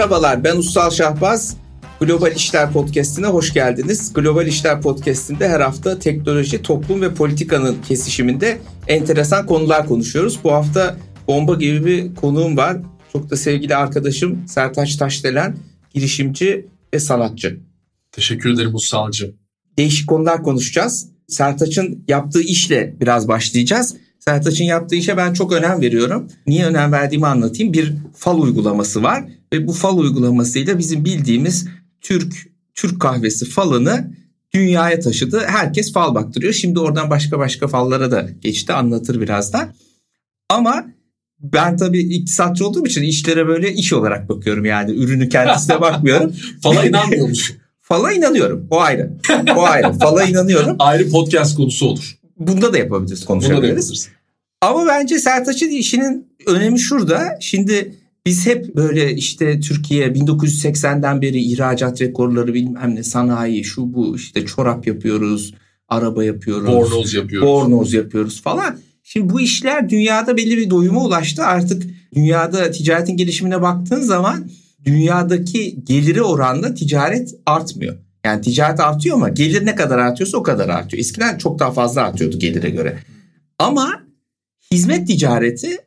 Merhabalar ben Ussal Şahbaz. Global İşler Podcast'ine hoş geldiniz. Global İşler Podcast'inde her hafta teknoloji, toplum ve politikanın kesişiminde enteresan konular konuşuyoruz. Bu hafta bomba gibi bir konuğum var. Çok da sevgili arkadaşım Sertaç Taşdelen, girişimci ve sanatçı. Teşekkür ederim Ussal'cığım. Değişik konular konuşacağız. Sertaç'ın yaptığı işle biraz başlayacağız. Sertaç'ın yaptığı işe ben çok önem veriyorum. Niye önem verdiğimi anlatayım. Bir fal uygulaması var ve bu fal uygulamasıyla bizim bildiğimiz Türk Türk kahvesi falını dünyaya taşıdı. Herkes fal baktırıyor. Şimdi oradan başka başka fallara da geçti anlatır birazdan. Ama ben tabii iktisatçı olduğum için işlere böyle iş olarak bakıyorum yani. Ürünü kendisine bakmıyorum. Fala inanmıyor musun? Fala inanıyorum. O ayrı. O ayrı. Fala inanıyorum. ayrı podcast konusu olur. Bunda da yapabiliriz, konuşabiliriz. Ama bence Sertaç'ın işinin önemi şurada. Şimdi biz hep böyle işte Türkiye 1980'den beri ihracat rekorları bilmem ne sanayi şu bu işte çorap yapıyoruz, araba yapıyoruz. Bornoz yapıyoruz. Bornoz yapıyoruz falan. Şimdi bu işler dünyada belli bir doyuma ulaştı. Artık dünyada ticaretin gelişimine baktığın zaman dünyadaki geliri oranla ticaret artmıyor. Yani ticaret artıyor ama gelir ne kadar artıyorsa o kadar artıyor. Eskiden çok daha fazla artıyordu gelire göre. Ama hizmet ticareti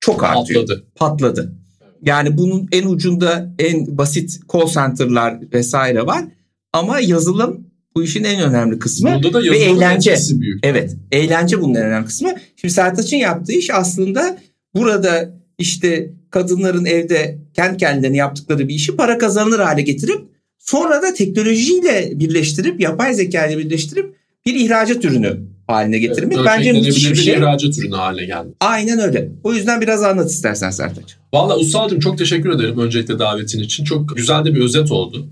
çok artıyor. Patladı. Patladı. Yani bunun en ucunda en basit call center'lar vesaire var. Ama yazılım bu işin en önemli kısmı. Burada da ve eğlence. büyük. Evet. Eğlence bunun en önemli kısmı. Şimdi Sertaç'ın yaptığı iş aslında burada işte kadınların evde kendi kendilerine yaptıkları bir işi para kazanır hale getirip sonra da teknolojiyle birleştirip yapay zeka ile birleştirip bir ihracat ürünü haline getirmek evet, bence müthiş bir şey. ihracat ürünü haline geldi. Aynen öyle. O yüzden biraz anlat istersen Sertaç. Valla Ustal'cığım çok teşekkür ederim öncelikle davetin için. Çok güzel de bir özet oldu.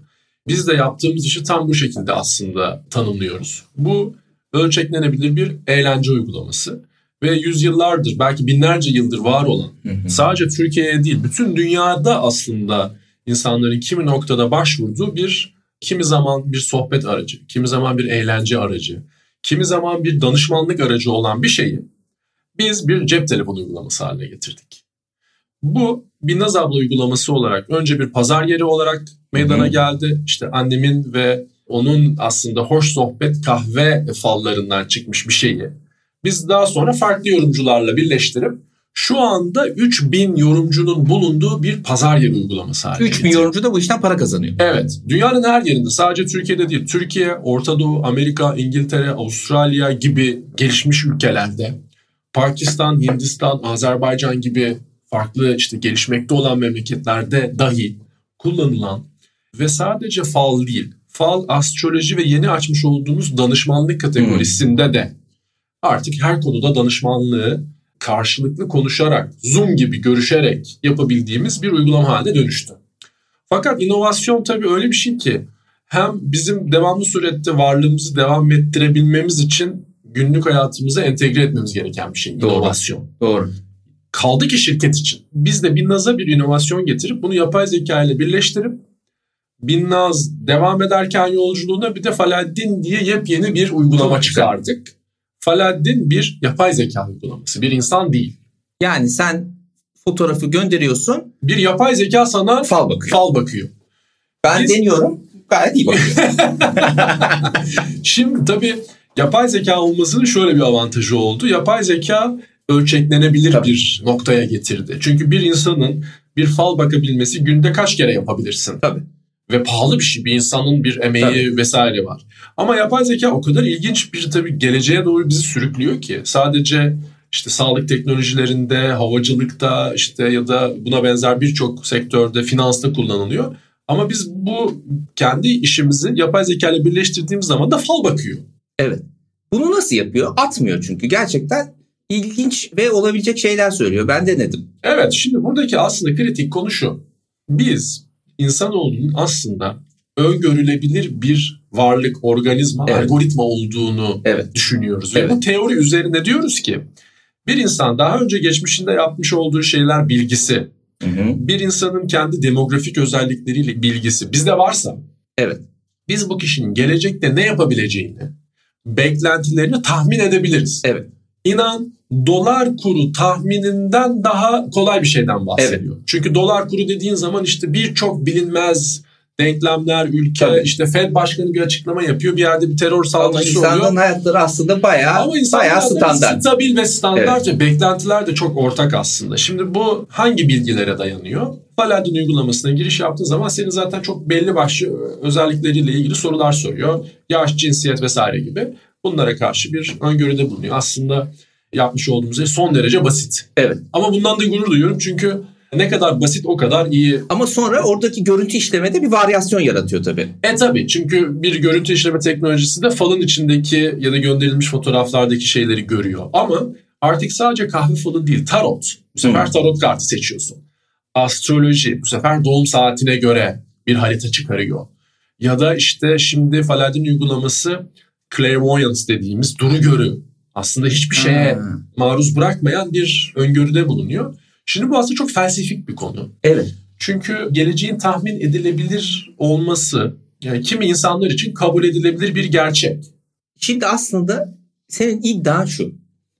Biz de yaptığımız işi tam bu şekilde aslında tanımlıyoruz. Bu ölçeklenebilir bir eğlence uygulaması ve yüzyıllardır belki binlerce yıldır var olan sadece Türkiye'ye değil bütün dünyada aslında insanların kimi noktada başvurduğu bir kimi zaman bir sohbet aracı, kimi zaman bir eğlence aracı, kimi zaman bir danışmanlık aracı olan bir şeyi biz bir cep telefonu uygulaması haline getirdik. Bu bir Naz abla uygulaması olarak önce bir pazar yeri olarak meydana Hı-hı. geldi. İşte annemin ve onun aslında hoş sohbet kahve fallarından çıkmış bir şeyi. Biz daha sonra farklı yorumcularla birleştirip şu anda 3000 yorumcunun bulunduğu bir pazar yeri uygulaması haline 3000 yorumcu da bu işten para kazanıyor. Evet. Dünyanın her yerinde sadece Türkiye'de değil. Türkiye, Orta Doğu, Amerika, İngiltere, Avustralya gibi gelişmiş ülkelerde Pakistan, Hindistan, Azerbaycan gibi farklı işte gelişmekte olan memleketlerde dahi kullanılan ve sadece fal değil, fal, astroloji ve yeni açmış olduğumuz danışmanlık kategorisinde hmm. de artık her konuda danışmanlığı karşılıklı konuşarak, Zoom gibi görüşerek yapabildiğimiz bir uygulama haline dönüştü. Fakat inovasyon tabii öyle bir şey ki hem bizim devamlı surette varlığımızı devam ettirebilmemiz için günlük hayatımıza entegre etmemiz gereken bir şey. Doğru. İnovasyon. Doğru. Kaldı ki şirket için. Biz de Binnaz'a bir inovasyon getirip bunu yapay zeka ile birleştirip Binnaz devam ederken yolculuğuna bir de Faladdin diye yepyeni bir uygulama çıkardık. Faladdin bir yapay zeka uygulaması. Bir insan değil. Yani sen fotoğrafı gönderiyorsun. Bir yapay zeka sana fal bakıyor. Fal bakıyor. Ben Biz... deniyorum. Gayet iyi bakıyor. Şimdi tabii yapay zeka olmasının şöyle bir avantajı oldu. Yapay zeka ölçeklenebilir tabii. bir noktaya getirdi. Çünkü bir insanın bir fal bakabilmesi günde kaç kere yapabilirsin? Tabii ve pahalı bir şey. Bir insanın bir emeği Tabii. vesaire var. Ama yapay zeka o kadar ilginç bir tabii geleceğe doğru bizi sürüklüyor ki sadece işte sağlık teknolojilerinde, havacılıkta işte ya da buna benzer birçok sektörde, finansta kullanılıyor. Ama biz bu kendi işimizi yapay zeka ile birleştirdiğimiz zaman da fal bakıyor. Evet. Bunu nasıl yapıyor? Atmıyor çünkü. Gerçekten ilginç ve olabilecek şeyler söylüyor. Ben denedim. Evet şimdi buradaki aslında kritik konu şu. Biz insanoğlunun aslında öngörülebilir bir varlık, organizma, evet. algoritma olduğunu evet. düşünüyoruz. Ve bu teori üzerine diyoruz ki bir insan daha önce geçmişinde yapmış olduğu şeyler bilgisi, hı hı. bir insanın kendi demografik özellikleriyle bilgisi bizde varsa evet. biz bu kişinin gelecekte ne yapabileceğini, beklentilerini tahmin edebiliriz. Evet. inan dolar kuru tahmininden daha kolay bir şeyden bahsediyor. Evet. Çünkü dolar kuru dediğin zaman işte birçok bilinmez denklemler, ülke, Tabii. işte Fed başkanı bir açıklama yapıyor. Bir yerde bir terör saldırısı oluyor. Ama insanların hayatları aslında bayağı, Ama bayağı standart. Stabil ve standart evet. ve beklentiler de çok ortak aslında. Şimdi bu hangi bilgilere dayanıyor? Paladin uygulamasına giriş yaptığın zaman senin zaten çok belli başlı özellikleriyle ilgili sorular soruyor. Yaş, cinsiyet vesaire gibi. Bunlara karşı bir öngörüde bulunuyor. Aslında yapmış olduğumuz şey son derece basit. Evet. Ama bundan da gurur duyuyorum çünkü ne kadar basit o kadar iyi. Ama sonra oradaki görüntü işlemede bir varyasyon yaratıyor tabii. E tabii çünkü bir görüntü işleme teknolojisi de falın içindeki ya da gönderilmiş fotoğraflardaki şeyleri görüyor. Ama artık sadece kahve falı değil tarot. Bu sefer hmm. tarot kartı seçiyorsun. Astroloji bu sefer doğum saatine göre bir harita çıkarıyor. Ya da işte şimdi Faladin uygulaması clairvoyance dediğimiz duru görü. Aslında hiçbir şeye hmm. maruz bırakmayan bir öngörüde bulunuyor. Şimdi bu aslında çok felsefik bir konu. Evet. Çünkü geleceğin tahmin edilebilir olması yani kimi insanlar için kabul edilebilir bir gerçek. Şimdi aslında senin iddian şu.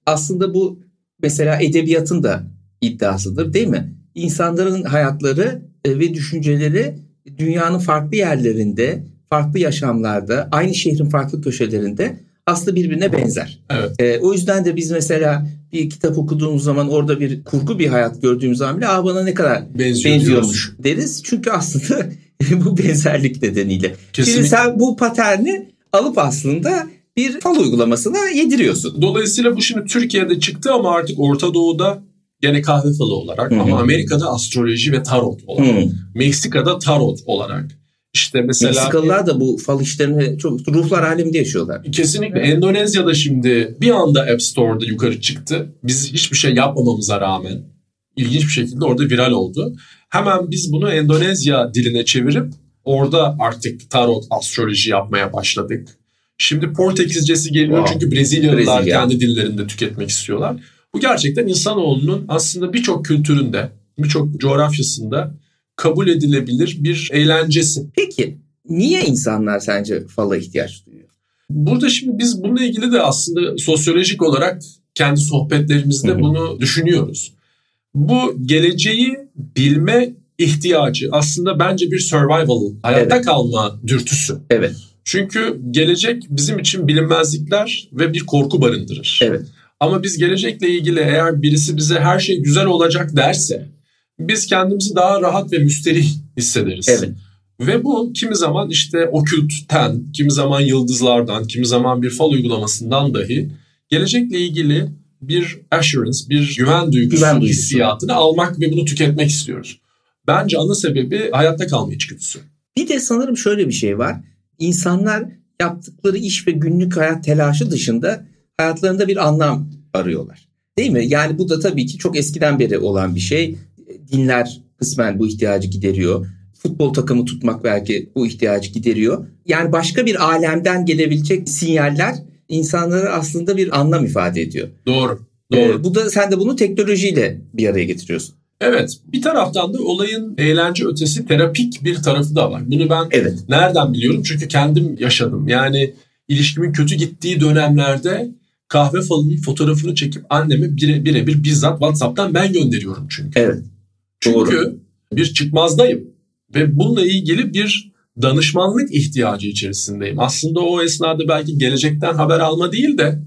Aslında bu mesela edebiyatın da iddiasıdır değil mi? İnsanların hayatları e, ve düşünceleri dünyanın farklı yerlerinde, farklı yaşamlarda, aynı şehrin farklı köşelerinde aslında birbirine benzer. Evet. E, o yüzden de biz mesela bir kitap okuduğumuz zaman orada bir kurgu bir hayat gördüğümüz zaman bile Aa, bana ne kadar Benziyor benziyormuş deriz. Çünkü aslında bu benzerlik nedeniyle. Kesinlikle. Şimdi sen bu paterni alıp aslında bir fal uygulamasına yediriyorsun. Dolayısıyla bu şimdi Türkiye'de çıktı ama artık Orta Doğu'da gene kahve falı olarak Hı-hı. ama Amerika'da astroloji ve tarot olarak, Hı-hı. Meksika'da tarot olarak işte mesela Meksikalılar da bu fal işlerini çok ruhlar aleminde yaşıyorlar. Kesinlikle. Evet. Endonezya'da şimdi bir anda App Store'da yukarı çıktı. Biz hiçbir şey yapmamamıza rağmen ilginç bir şekilde orada viral oldu. Hemen biz bunu Endonezya diline çevirip orada artık tarot, astroloji yapmaya başladık. Şimdi Portekizcesi geliyor wow. çünkü Brezilyalılar Brezilya. kendi dillerinde tüketmek istiyorlar. Bu gerçekten insanoğlunun aslında birçok kültüründe, birçok coğrafyasında kabul edilebilir bir eğlencesi. Peki niye insanlar sence fala ihtiyaç duyuyor? Burada şimdi biz bununla ilgili de aslında sosyolojik olarak kendi sohbetlerimizde bunu düşünüyoruz. Bu geleceği bilme ihtiyacı aslında bence bir survival, hayatta evet. kalma dürtüsü. Evet. Çünkü gelecek bizim için bilinmezlikler ve bir korku barındırır. Evet. Ama biz gelecekle ilgili eğer birisi bize her şey güzel olacak derse biz kendimizi daha rahat ve müsterih hissederiz. Evet. Ve bu kimi zaman işte okültten, kimi zaman yıldızlardan, kimi zaman bir fal uygulamasından dahi gelecekle ilgili bir assurance, bir güven duygusu, güven duygusu. hissiyatını almak ve bunu tüketmek istiyoruz. Bence ana sebebi hayatta kalma içgüdüsü. Bir de sanırım şöyle bir şey var. İnsanlar yaptıkları iş ve günlük hayat telaşı dışında hayatlarında bir anlam arıyorlar. Değil mi? Yani bu da tabii ki çok eskiden beri olan bir şey dinler kısmen bu ihtiyacı gideriyor. Futbol takımı tutmak belki bu ihtiyacı gideriyor. Yani başka bir alemden gelebilecek sinyaller insanlara aslında bir anlam ifade ediyor. Doğru. Doğru. Ee, bu da sen de bunu teknolojiyle bir araya getiriyorsun. Evet. Bir taraftan da olayın eğlence ötesi terapik bir tarafı da var. Bunu ben evet. nereden biliyorum? Çünkü kendim yaşadım. Yani ilişkimin kötü gittiği dönemlerde kahve falının fotoğrafını çekip anneme birebir bire bir bizzat WhatsApp'tan ben gönderiyorum çünkü. Evet. Çünkü Doğru. bir çıkmazdayım ve bununla ilgili bir danışmanlık ihtiyacı içerisindeyim. Aslında o esnada belki gelecekten haber alma değil de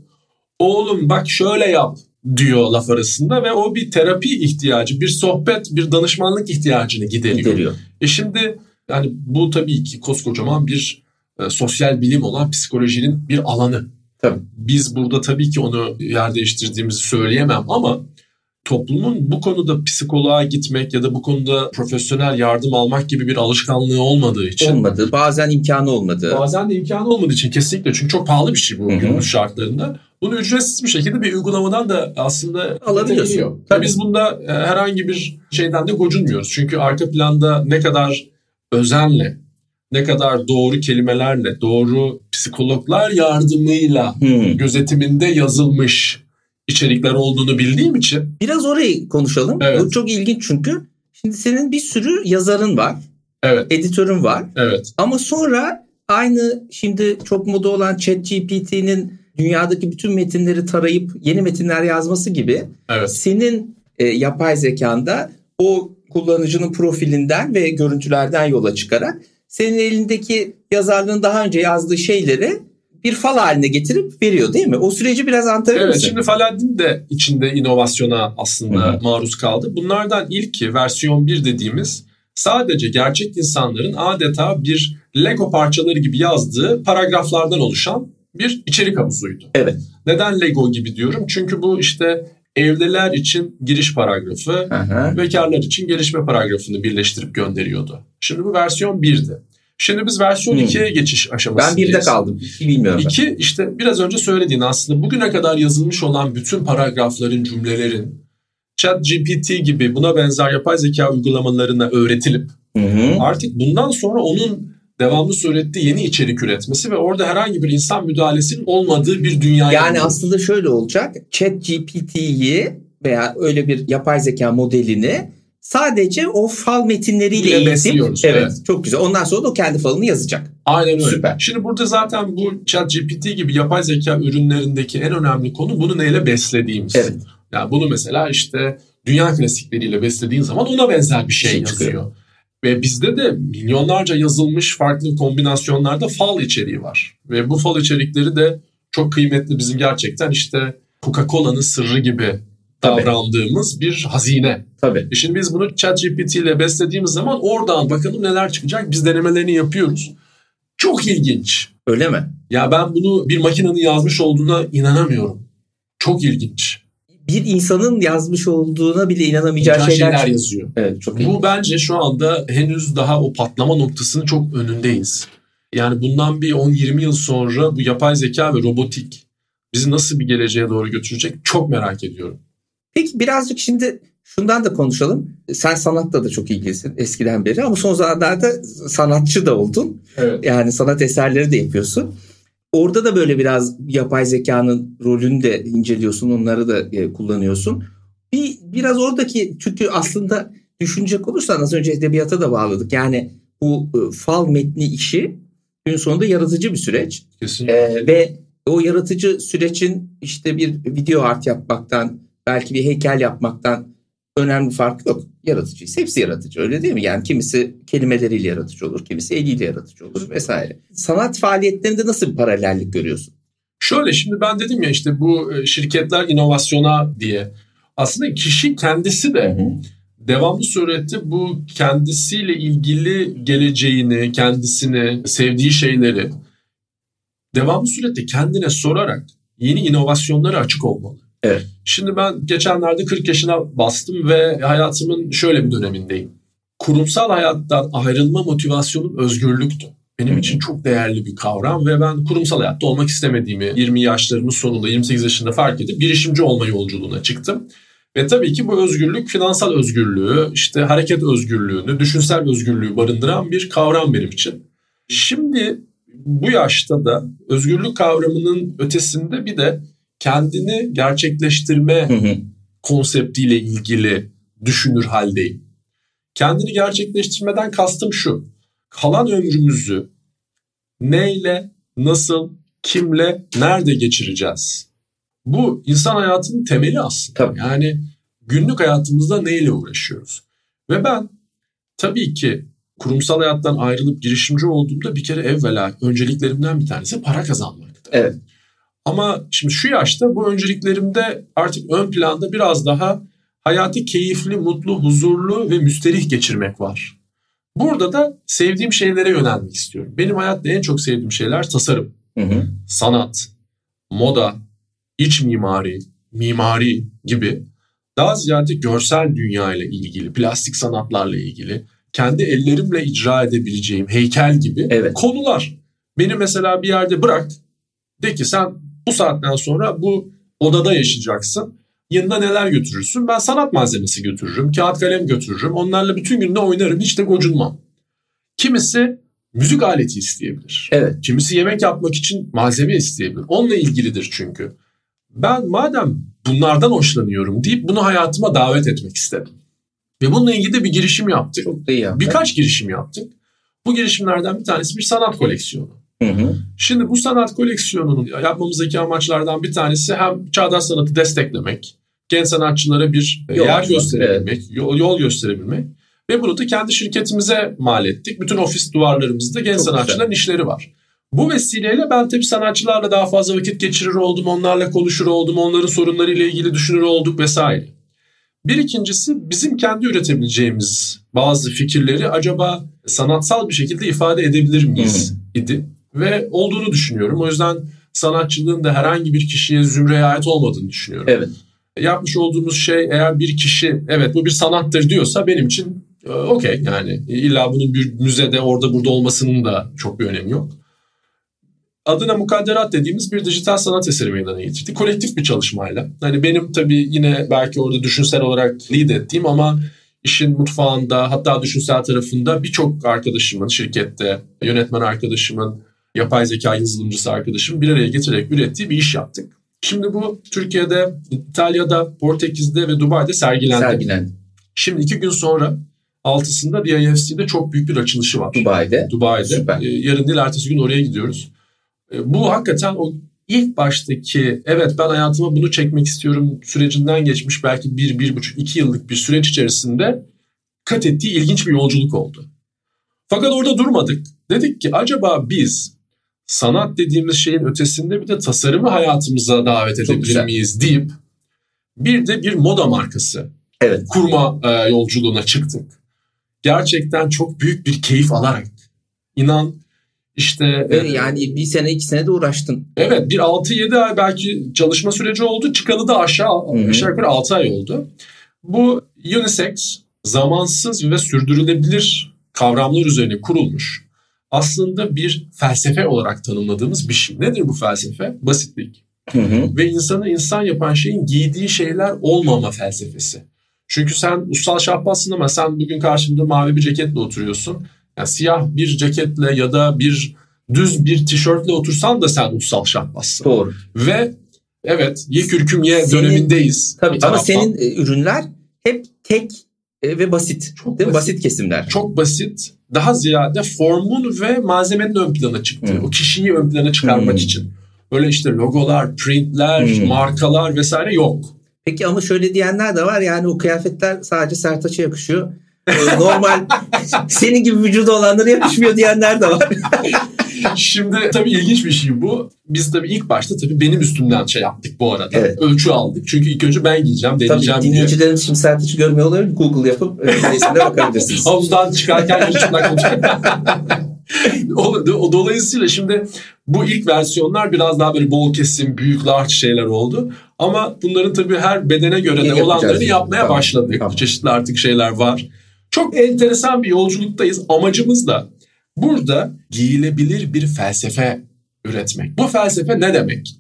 oğlum bak şöyle yap diyor laf arasında ve o bir terapi ihtiyacı, bir sohbet, bir danışmanlık ihtiyacını gideriyor. gideriyor. E şimdi yani bu tabii ki koskocaman bir e, sosyal bilim olan psikolojinin bir alanı. Tabii. Biz burada tabii ki onu yer değiştirdiğimizi söyleyemem ama toplumun bu konuda psikoloğa gitmek ya da bu konuda profesyonel yardım almak gibi bir alışkanlığı olmadığı için. Olmadı. Bazen imkanı olmadı. Bazen de imkanı olmadığı için kesinlikle. Çünkü çok pahalı bir şey bu günümüz şartlarında. Bunu ücretsiz bir şekilde bir uygulamadan da aslında alabiliyorsun. Tabii biz bunda e, herhangi bir şeyden de gocunmuyoruz. Çünkü arka planda ne kadar özenle, ne kadar doğru kelimelerle, doğru psikologlar yardımıyla hmm. gözetiminde yazılmış içerikler olduğunu bildiğim için. Biraz orayı konuşalım. Evet. Bu çok ilginç çünkü. Şimdi senin bir sürü yazarın var. Evet. Editörün var. Evet. Ama sonra aynı şimdi çok moda olan ChatGPT'nin dünyadaki bütün metinleri tarayıp yeni metinler yazması gibi Evet. senin e, yapay zekanda o kullanıcının profilinden ve görüntülerden yola çıkarak senin elindeki yazarlığın daha önce yazdığı şeyleri bir fal haline getirip veriyor değil mi? O süreci biraz anlatabilir Evet misin? şimdi Faladdin de içinde inovasyona aslında Hı hı. maruz kaldı. Bunlardan ilki versiyon 1 dediğimiz sadece gerçek insanların adeta bir Lego parçaları gibi yazdığı paragraflardan oluşan bir içerik havuzuydu. Evet. Neden Lego gibi diyorum? Çünkü bu işte evliler için giriş paragrafı, Aha. bekarlar için gelişme paragrafını birleştirip gönderiyordu. Şimdi bu versiyon 1'di. Şimdi biz versiyon Hmm. 2'ye geçiş Ben aşamasındayız. birde kaldım. İki bilmiyorum. ben. İki işte biraz önce söylediğin aslında bugüne kadar yazılmış olan bütün paragrafların, cümlelerin Chat GPT gibi buna benzer yapay zeka uygulamalarına öğretilip Hı hı. artık bundan sonra onun devamlı surette yeni içerik üretmesi ve orada herhangi bir insan müdahalesinin olmadığı bir dünya Yani aslında şöyle olacak. Chat GPT'yi veya öyle bir yapay zeka modelini sadece o fal metinleriyle eğitip besliyoruz, evet, evet. çok güzel. Ondan sonra da o kendi falını yazacak. Aynen öyle. Süper. Şimdi burada zaten bu Chat GPT gibi yapay zeka ürünlerindeki en önemli konu bunu neyle beslediğimiz. Evet. Yani bunu mesela işte dünya klasikleriyle beslediğin zaman ona benzer bir şey, Şey yazıyor. çıkıyor. Ve bizde de milyonlarca yazılmış farklı kombinasyonlarda fal içeriği var. Ve bu fal içerikleri de çok kıymetli bizim gerçekten işte Coca-Cola'nın sırrı gibi Tabii. davrandığımız bir hazine. Tabii. E şimdi biz bunu ChatGPT ile beslediğimiz zaman oradan bakalım neler çıkacak. Biz denemelerini yapıyoruz. Çok ilginç. Öyle mi? Ya ben bunu bir makinenin yazmış olduğuna inanamıyorum. Çok ilginç. Bir insanın yazmış olduğuna bile inanamayacağı Güzel şeyler, şeyler yazıyor. Evet çok. Bu bence şu anda henüz daha o patlama noktasının çok önündeyiz. Yani bundan bir 10-20 yıl sonra bu yapay zeka ve robotik bizi nasıl bir geleceğe doğru götürecek çok merak ediyorum. Peki birazcık şimdi şundan da konuşalım. Sen sanatla da çok ilgilisin eskiden beri ama son zamanlarda sanatçı da oldun. Evet. Yani sanat eserleri de yapıyorsun. Orada da böyle biraz yapay zekanın rolünü de inceliyorsun, onları da e, kullanıyorsun. Bir biraz oradaki çünkü aslında düşünecek olursan az önce edebiyata da bağladık. Yani bu e, fal metni işi gün sonunda yaratıcı bir süreç. Kesinlikle. Ee, ve o yaratıcı sürecin işte bir video art yapmaktan belki bir heykel yapmaktan önemli bir farkı yok. Yaratıcıysa hepsi yaratıcı öyle değil mi? Yani kimisi kelimeleriyle yaratıcı olur, kimisi eliyle yaratıcı olur vesaire. Sanat faaliyetlerinde nasıl bir paralellik görüyorsun? Şöyle şimdi ben dedim ya işte bu e, şirketler inovasyona diye. Aslında kişi kendisi de devamlı surette bu kendisiyle ilgili geleceğini, kendisini, sevdiği şeyleri devamlı surette kendine sorarak yeni inovasyonlara açık olmalı. Evet. Şimdi ben geçenlerde 40 yaşına bastım ve hayatımın şöyle bir dönemindeyim. Kurumsal hayattan ayrılma motivasyonum özgürlüktü. Benim için çok değerli bir kavram ve ben kurumsal hayatta olmak istemediğimi 20 yaşlarımın sonunda 28 yaşında fark edip girişimci olma yolculuğuna çıktım. Ve tabii ki bu özgürlük finansal özgürlüğü, işte hareket özgürlüğünü, düşünsel özgürlüğü barındıran bir kavram benim için. Şimdi bu yaşta da özgürlük kavramının ötesinde bir de kendini gerçekleştirme Hı hı. konseptiyle ilgili düşünür haldeyim. Kendini gerçekleştirmeden kastım şu. Kalan ömrümüzü neyle, nasıl, kimle, nerede geçireceğiz? Bu insan hayatının temeli aslında. Tabii. Yani günlük hayatımızda neyle uğraşıyoruz? Ve ben tabii ki kurumsal hayattan ayrılıp girişimci olduğumda bir kere evvela önceliklerimden bir tanesi para kazanmaktı. Evet. Ama şimdi şu yaşta bu önceliklerimde artık ön planda biraz daha hayatı keyifli, mutlu, huzurlu ve müsterih geçirmek var. Burada da sevdiğim şeylere yönelmek istiyorum. Benim hayatta en çok sevdiğim şeyler tasarım, Hı hı. sanat, moda, iç mimari, mimari gibi daha ziyade görsel dünya ile ilgili, plastik sanatlarla ilgili, kendi ellerimle icra edebileceğim heykel gibi Evet. konular. Beni mesela bir yerde bırak, de ki sen bu saatten sonra bu odada yaşayacaksın. Yanına neler götürürsün? Ben sanat malzemesi götürürüm, kağıt kalem götürürüm. Onlarla bütün gün de oynarım, hiç de gocunmam. Kimisi müzik aleti isteyebilir. Evet. Kimisi yemek yapmak için malzeme isteyebilir. Onunla ilgilidir çünkü. Ben madem bunlardan hoşlanıyorum deyip bunu hayatıma davet etmek istedim. Ve bununla ilgili de bir girişim yaptık. Çok iyi yaptın. Birkaç girişim yaptık. Bu girişimlerden bir tanesi bir sanat koleksiyonu. Hı hı. Şimdi bu sanat koleksiyonunun yapmamızdaki amaçlardan bir tanesi hem çağdaş sanatı desteklemek, genç sanatçılara bir yol yer gösterebilmek, evet. yol, yol gösterebilmek ve bunu da kendi şirketimize mal ettik. Bütün ofis duvarlarımızda genç Çok sanatçıların güzel. işleri var. Bu vesileyle ben tabii sanatçılarla daha fazla vakit geçirir oldum, onlarla konuşur oldum, onların sorunlarıyla ilgili düşünür olduk vesaire. Bir ikincisi bizim kendi üretebileceğimiz bazı fikirleri acaba sanatsal bir şekilde ifade edebilir miyiz idi ve olduğunu düşünüyorum. O yüzden sanatçılığın da herhangi bir kişiye zümreye ait olmadığını düşünüyorum. Evet. Yapmış olduğumuz şey eğer bir kişi evet bu bir sanattır diyorsa benim için e, okey yani illa bunun bir müzede orada burada olmasının da çok bir önemi yok adına mukadderat dediğimiz bir dijital sanat eseri meydana getirdi. Kolektif bir çalışmayla. Hani benim tabii yine belki orada düşünsel olarak lead ettiğim ama işin mutfağında hatta düşünsel tarafında birçok arkadaşımın şirkette, yönetmen arkadaşımın, yapay zeka yazılımcısı arkadaşım bir araya getirerek ürettiği bir iş yaptık. Şimdi bu Türkiye'de, İtalya'da, Portekiz'de ve Dubai'de sergilendi. Sergilendi. Şimdi iki gün sonra altısında DIFC'de çok büyük bir açılışı var. Dubai'de. Dubai'de. Süper. Ee, yarın değil ertesi gün oraya gidiyoruz. E, bu hakikaten o ilk baştaki evet ben hayatıma bunu çekmek istiyorum sürecinden geçmiş belki bir, bir buçuk, iki yıllık bir süreç içerisinde kat ettiği ilginç bir yolculuk oldu. Fakat orada durmadık. Dedik ki acaba biz sanat dediğimiz şeyin ötesinde bir de tasarımı hayatımıza davet edebilir miyiz deyip bir de bir moda markası evet. kurma e, yolculuğuna çıktık. Gerçekten çok büyük bir keyif alarak inan işte Ve yani bir sene iki sene de uğraştın. Evet bir 6-7 ay belki çalışma süreci oldu. Çıkalı da aşağı Hı-hı. aşağı yukarı 6 ay oldu. Bu unisex zamansız ve sürdürülebilir kavramlar üzerine kurulmuş. Aslında bir felsefe olarak tanımladığımız bir şey. Nedir bu felsefe? Basitlik. Hı hı. Ve insanı insan yapan şeyin giydiği şeyler olmama felsefesi. Çünkü sen ussal şahbassın ama sen bugün karşımda mavi bir ceketle oturuyorsun yani siyah bir ceketle ya da bir düz bir tişörtle otursan da sen ussal şahbassın. Doğru. Ve evet ye kürküm ye senin, dönemindeyiz. Tabii ama senin e, ürünler hep tek e, ve basit. Çok değil basit. Mi? basit kesimler. Çok basit. Daha ziyade formun ve malzemenin ön plana çıktığı. Hmm. O kişiyi ön plana çıkarmak hmm. için. Öyle işte logolar, printler, hmm. markalar vesaire yok. Peki ama şöyle diyenler de var yani o kıyafetler sadece Sertaç'a yakışıyor. Ee, normal senin gibi vücuda olanlara yakışmıyor diyenler de var. Şimdi tabii ilginç bir şey bu. Biz tabii ilk başta tabii benim üstümden şey yaptık bu arada. Evet. Ölçü aldık. Çünkü ilk önce ben giyeceğim, deneyeceğim tabii, diye. şimdi Sertaç'ı görmüyor olabilir. Google yapıp resimde bakabilirsiniz. Havuzdan çıkarken yarışımdan konuşuyor. Dolayısıyla şimdi bu ilk versiyonlar biraz daha böyle bol kesim, büyük, large şeyler oldu. Ama bunların tabii her bedene göre de olanlarını yapmaya tamam. başladık. Tamam. Çeşitli artık şeyler var. Çok enteresan bir yolculuktayız. Amacımız da burada giyilebilir bir felsefe üretmek. Bu felsefe ne demek?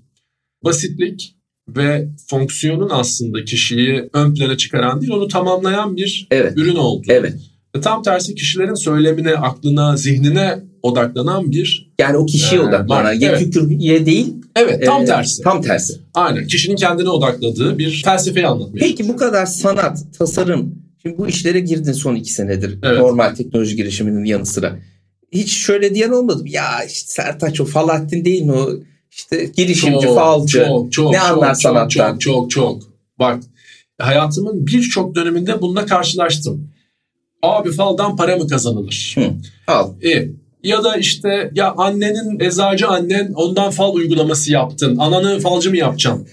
Basitlik ve fonksiyonun aslında kişiyi ön plana çıkaran değil, onu tamamlayan bir evet. ürün oldu. Evet. Ve tam tersi kişilerin söylemine, aklına, zihnine odaklanan bir... Yani o kişiye e, odaklanan, ye evet. ye değil. Evet, tam e, tersi. Tam tersi. Aynen, kişinin kendine odakladığı bir felsefeyi anlatmaya Peki bu kadar sanat, tasarım, Şimdi bu işlere girdin son iki senedir. Evet. Normal teknoloji girişiminin yanı sıra. Hiç şöyle diyen olmadı. Ya işte Sertaç o Falahattin değil mi o? İşte girişimci, çok, falcı. Çok, çok, ne çok, anlar çok, sanattan? Çok, çok, çok. Bak hayatımın birçok döneminde bununla karşılaştım. Abi faldan para mı kazanılır? Hı, al. E, ya da işte ya annenin eczacı annen ondan fal uygulaması yaptın. Ananı falcı mı yapacaksın?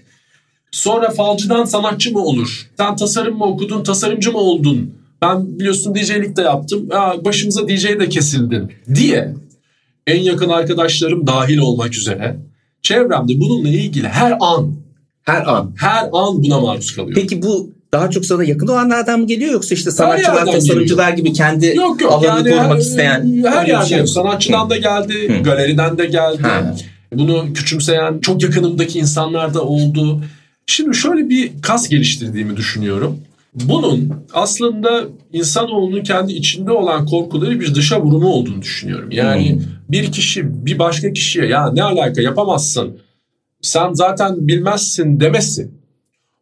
Sonra falcıdan sanatçı mı olur? Sen tasarım mı okudun, tasarımcı mı oldun? Ben biliyorsun DJ'lik de yaptım. Ya başımıza DJ de kesildin diye en yakın arkadaşlarım dahil olmak üzere çevremde bununla ilgili her an her an her an buna maruz kalıyor. Peki bu daha çok sana yakın olanlardan mı geliyor yoksa işte sanatçılar, tasarımcılar gibi kendi yok, yok. alanını yani korumak her, isteyen her yerden şey sanatçıdan da geldi, Hı. galeriden de geldi. Ha. Bunu küçümseyen çok yakınımdaki insanlar da oldu. Şimdi şöyle bir kas geliştirdiğimi düşünüyorum. Bunun aslında insanoğlunun kendi içinde olan korkuları bir dışa vurumu olduğunu düşünüyorum. Yani hmm. bir kişi bir başka kişiye ya ne alaka yapamazsın sen zaten bilmezsin demesi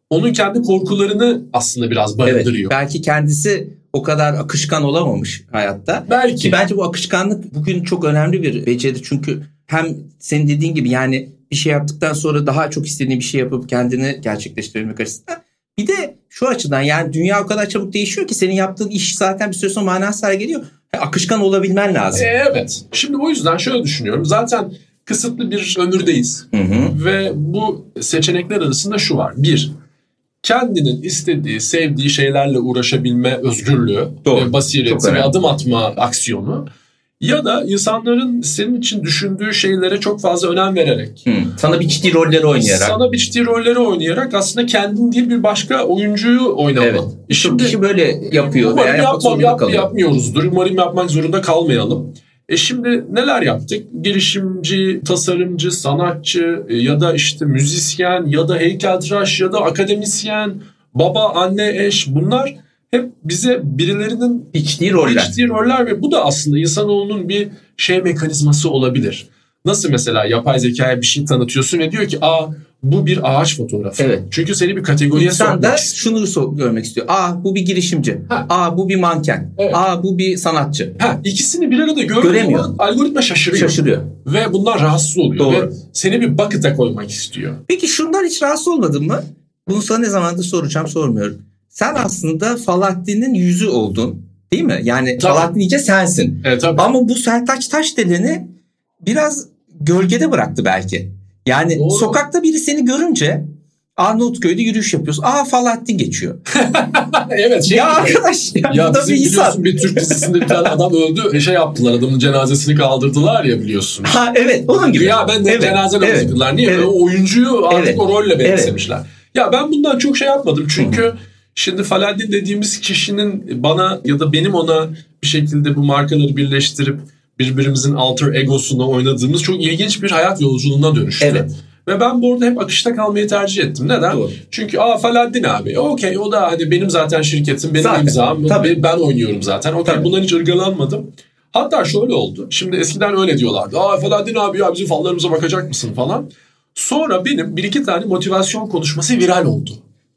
onun kendi korkularını aslında biraz barındırıyor. Evet, belki kendisi o kadar akışkan olamamış hayatta. Belki. Ki bence bu akışkanlık bugün çok önemli bir beceri. Çünkü hem senin dediğin gibi yani bir şey yaptıktan sonra daha çok istediğin bir şey yapıp kendini gerçekleştirmek açısından. Bir de şu açıdan yani dünya o kadar çabuk değişiyor ki senin yaptığın iş zaten bir süre sonra manasız hale geliyor. Akışkan olabilmen lazım. E, evet. Şimdi o yüzden şöyle düşünüyorum. Zaten kısıtlı bir ömürdeyiz. Hı hı. Ve bu seçenekler arasında şu var. Bir, kendinin istediği, sevdiği şeylerle uğraşabilme özgürlüğü, Doğru. basireti ve adım atma aksiyonu. Ya da insanların senin için düşündüğü şeylere çok fazla önem vererek, Hı. Sana biçtiği rolleri oynayarak. sana biçtiği rolleri oynayarak aslında kendin değil bir başka oyuncuyu oynaman. Evet. Çok kişi böyle yapıyor Umarım veya yapmak yapmam, yap, kalıyor. yapmıyoruzdur. Umarım yapmak zorunda kalmayalım. E şimdi neler yaptık? Girişimci, tasarımcı, sanatçı e, ya da işte müzisyen ya da heykeltıraş ya da akademisyen, baba, anne, eş bunlar hep bize birilerinin Biçtiği roller. biçtiği roller ve bu da aslında insanoğlunun bir şey mekanizması olabilir. Nasıl mesela yapay zekaya bir şey tanıtıyorsun ve diyor ki aa bu bir ağaç fotoğrafı. Evet. Çünkü seni bir kategoriye İnsan sokmak da istiyor. şunu görmek istiyor. Aa bu bir girişimci. Ha. Aa bu bir manken. Evet. Aa bu bir sanatçı. Ha, ikisini bir arada Göremiyor. ama algoritma şaşırıyor. Şaşırıyor. Ve bundan rahatsız oluyor. Doğru. Ve seni bir bucket'a koymak istiyor. Peki şundan hiç rahatsız olmadın mı? Bunu sana ne zamandır soracağım sormuyorum. Sen aslında Falahdin'in yüzü oldun. Değil mi? Yani Tabii. Falahdin iyice sensin. Evet tabii. Ama bu Sertaç Taşdelen'i biraz gölgede bıraktı belki. Yani Doğru. sokakta biri seni görünce Arnavutköy'de yürüyüş yapıyorsun. Aa Falahdin geçiyor. evet şey ya gibi. arkadaş ya, Ya bizim bir insan. biliyorsun bir Türk dizisinde bir tane adam öldü. Şey yaptılar adamın cenazesini kaldırdılar ya biliyorsun. Ha evet onun gibi. Ya ben de evet, cenaze namazı evet, kıldılar. Niye? evet. O oyuncuyu artık Evet. o rolle benimsemişler. Ya ben bundan çok şey yapmadım. Çünkü şimdi Falahdin dediğimiz kişinin bana ya da benim ona bir şekilde bu markaları birleştirip birbirimizin alter egosunu oynadığımız çok ilginç bir hayat yolculuğuna dönüştü. Evet. Ve ben bu arada hep akışta kalmayı tercih ettim. Neden? Doğru. Çünkü aa Falahdin abi okey o da hani benim zaten şirketim, benim Zaten, imzam, tabii. ben oynuyorum zaten. Okey bundan hiç ırgalanmadım. Hatta şöyle oldu. Şimdi eskiden öyle diyorlardı. Aa Falahdin abi ya bizim fallarımıza bakacak mısın falan. Sonra benim bir iki tane motivasyon konuşması viral oldu.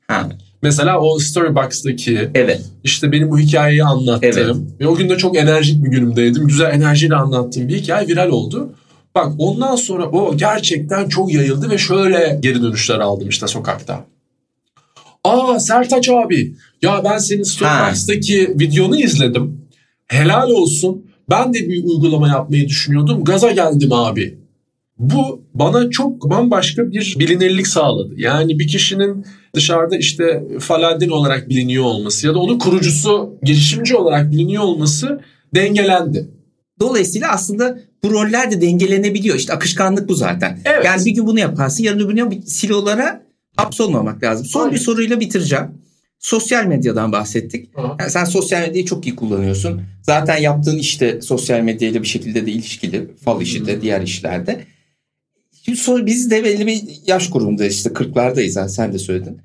Ha, Mesela o Storybox'taki evet. işte benim bu hikayeyi anlattığım Evet. ve o gün de çok enerjik bir günümdeydim. Güzel enerjiyle anlattığım bir hikaye viral oldu. Bak ondan sonra o gerçekten çok yayıldı ve şöyle geri dönüşler aldım işte sokakta. Aa Sertaç abi ya ben senin Storybox'taki videonu izledim. Helal olsun. Ben de bir uygulama yapmayı düşünüyordum. Gaza geldim abi. Bu bana çok bambaşka bir bilinirlik sağladı. Yani bir kişinin dışarıda işte Falahdin olarak biliniyor olması ya da onun kurucusu girişimci olarak biliniyor olması dengelendi. Dolayısıyla aslında bu roller de dengelenebiliyor. İşte akışkanlık bu zaten. Evet. Yani bir gün bunu yaparsın, yarın öbür gün silolara hapsolmamak lazım. Son Aynen. bir soruyla bitireceğim. Sosyal medyadan bahsettik. Aha. Yani sen sosyal medyayı çok iyi kullanıyorsun. Zaten yaptığın işte sosyal medyayla bir şekilde de ilişkili. Fal işi de, diğer işlerde. Şimdi biz de belli bir yaş grubunda işte 40'lardayız yani sen de söyledin.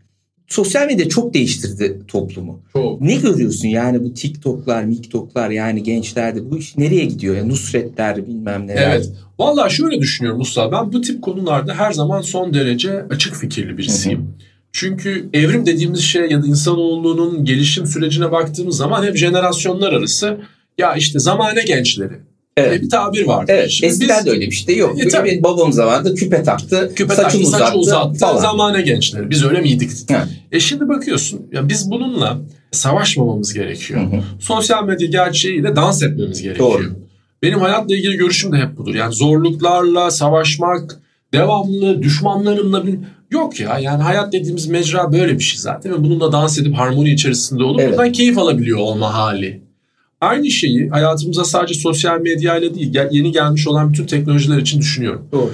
Sosyal medya çok değiştirdi toplumu. Çok. Ne görüyorsun yani bu TikTok'lar, MikTok'lar yani gençlerde bu iş nereye gidiyor? Yani Nusretler bilmem neler. Evet. Vallahi şöyle düşünüyorum Mustafa. Ben bu tip konularda her zaman son derece açık fikirli birisiyim. Çünkü evrim dediğimiz şey ya da insanoğlunun gelişim sürecine baktığımız zaman hep jenerasyonlar arası ya işte zamane gençleri Evet. bir tabir vardı. Evet, Şimdi eskiden biz- de öyle bir şey de yok. E, tabii. Benim babam zamanında küpe taktı, küpe saçını taktı, uzattı, saçı uzattı falan. zamane gençleri. Biz öyle miydik? Ha. E şimdi bakıyorsun ya biz bununla savaşmamamız gerekiyor. Hı hı. Sosyal medya gerçeğiyle dans etmemiz gerekiyor. Doğru. Benim hayatla ilgili görüşüm de hep budur. Yani zorluklarla savaşmak, devamlı düşmanlarımla bir... Yok ya yani hayat dediğimiz mecra böyle bir şey zaten. Ve bununla dans edip harmoni içerisinde olup Evet. bundan keyif alabiliyor olma hali. Aynı şeyi hayatımıza sadece sosyal medyayla değil yeni gelmiş olan bütün teknolojiler için düşünüyorum. Doğru.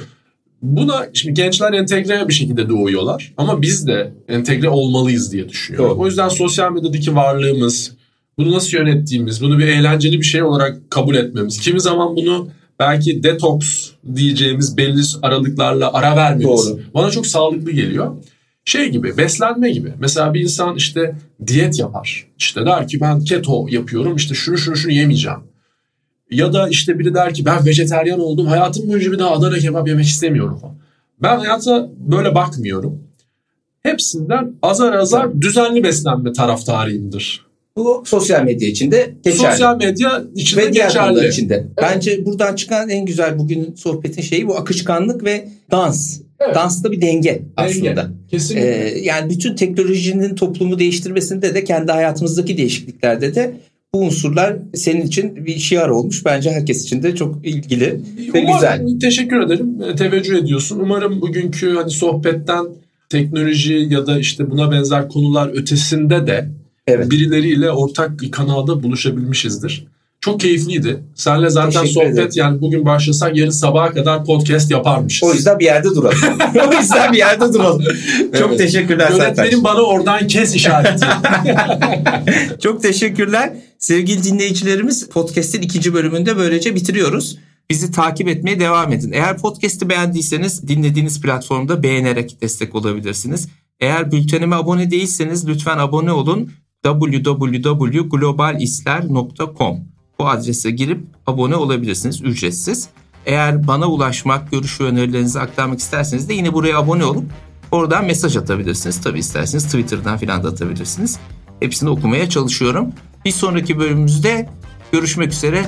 Buna şimdi gençler entegre bir şekilde doğuyorlar ama biz de entegre olmalıyız diye düşünüyorum. Doğru. O yüzden sosyal medyadaki varlığımız, bunu nasıl yönettiğimiz, bunu bir eğlenceli bir şey olarak kabul etmemiz, kimi zaman bunu belki detoks diyeceğimiz belli aralıklarla ara vermemiz Doğru. bana çok sağlıklı geliyor. Şey gibi beslenme gibi. Mesela bir insan işte diyet yapar. İşte der ki ben keto yapıyorum işte şunu şunu şunu yemeyeceğim. Ya da işte biri der ki ben vejeteryan oldum hayatım boyunca bir daha Adana kebap yemek istemiyorum falan. Ben hayata böyle bakmıyorum. Hepsinden azar azar düzenli beslenme taraftarıyımdır. Bu sosyal medya içinde geçerli. Sosyal medya içinde ve diğer geçerli. konular içinde. Bence buradan çıkan en güzel bugünün sohbetin şeyi bu akışkanlık ve dans. Evet. Dansta bir denge aslında. Kesinlikle. Ee, yani bütün teknolojinin toplumu değiştirmesinde de kendi hayatımızdaki değişikliklerde de bu unsurlar senin için bir şiar olmuş. Bence herkes için de çok ilgili ve Umarım- güzel. Teşekkür ederim. E, Teveccüh ediyorsun. Umarım bugünkü hani sohbetten teknoloji ya da işte buna benzer konular ötesinde de Evet. birileriyle ortak bir kanalda buluşabilmişizdir. Çok keyifliydi. Senle zaten Teşekkür sohbet ederim. yani bugün başlasak yarın sabaha kadar podcast yaparmışız. O yüzden bir yerde duralım. o yüzden bir yerde duralım. Çok Evet. teşekkürler Sertaç. Yönetmenim bana oradan kes işareti. Çok teşekkürler. Sevgili dinleyicilerimiz podcast'in ikinci bölümünde böylece bitiriyoruz. Bizi takip etmeye devam edin. Eğer podcast'i beğendiyseniz dinlediğiniz platformda beğenerek destek olabilirsiniz. Eğer bültenime abone değilseniz lütfen abone olun. www.globalisler.com Bu adrese girip abone olabilirsiniz ücretsiz. Eğer bana ulaşmak, görüş ve önerilerinizi aktarmak isterseniz de yine buraya abone olup oradan mesaj atabilirsiniz. Tabii isterseniz Twitter'dan filan da atabilirsiniz. Hepsini okumaya çalışıyorum. Bir sonraki bölümümüzde görüşmek üzere.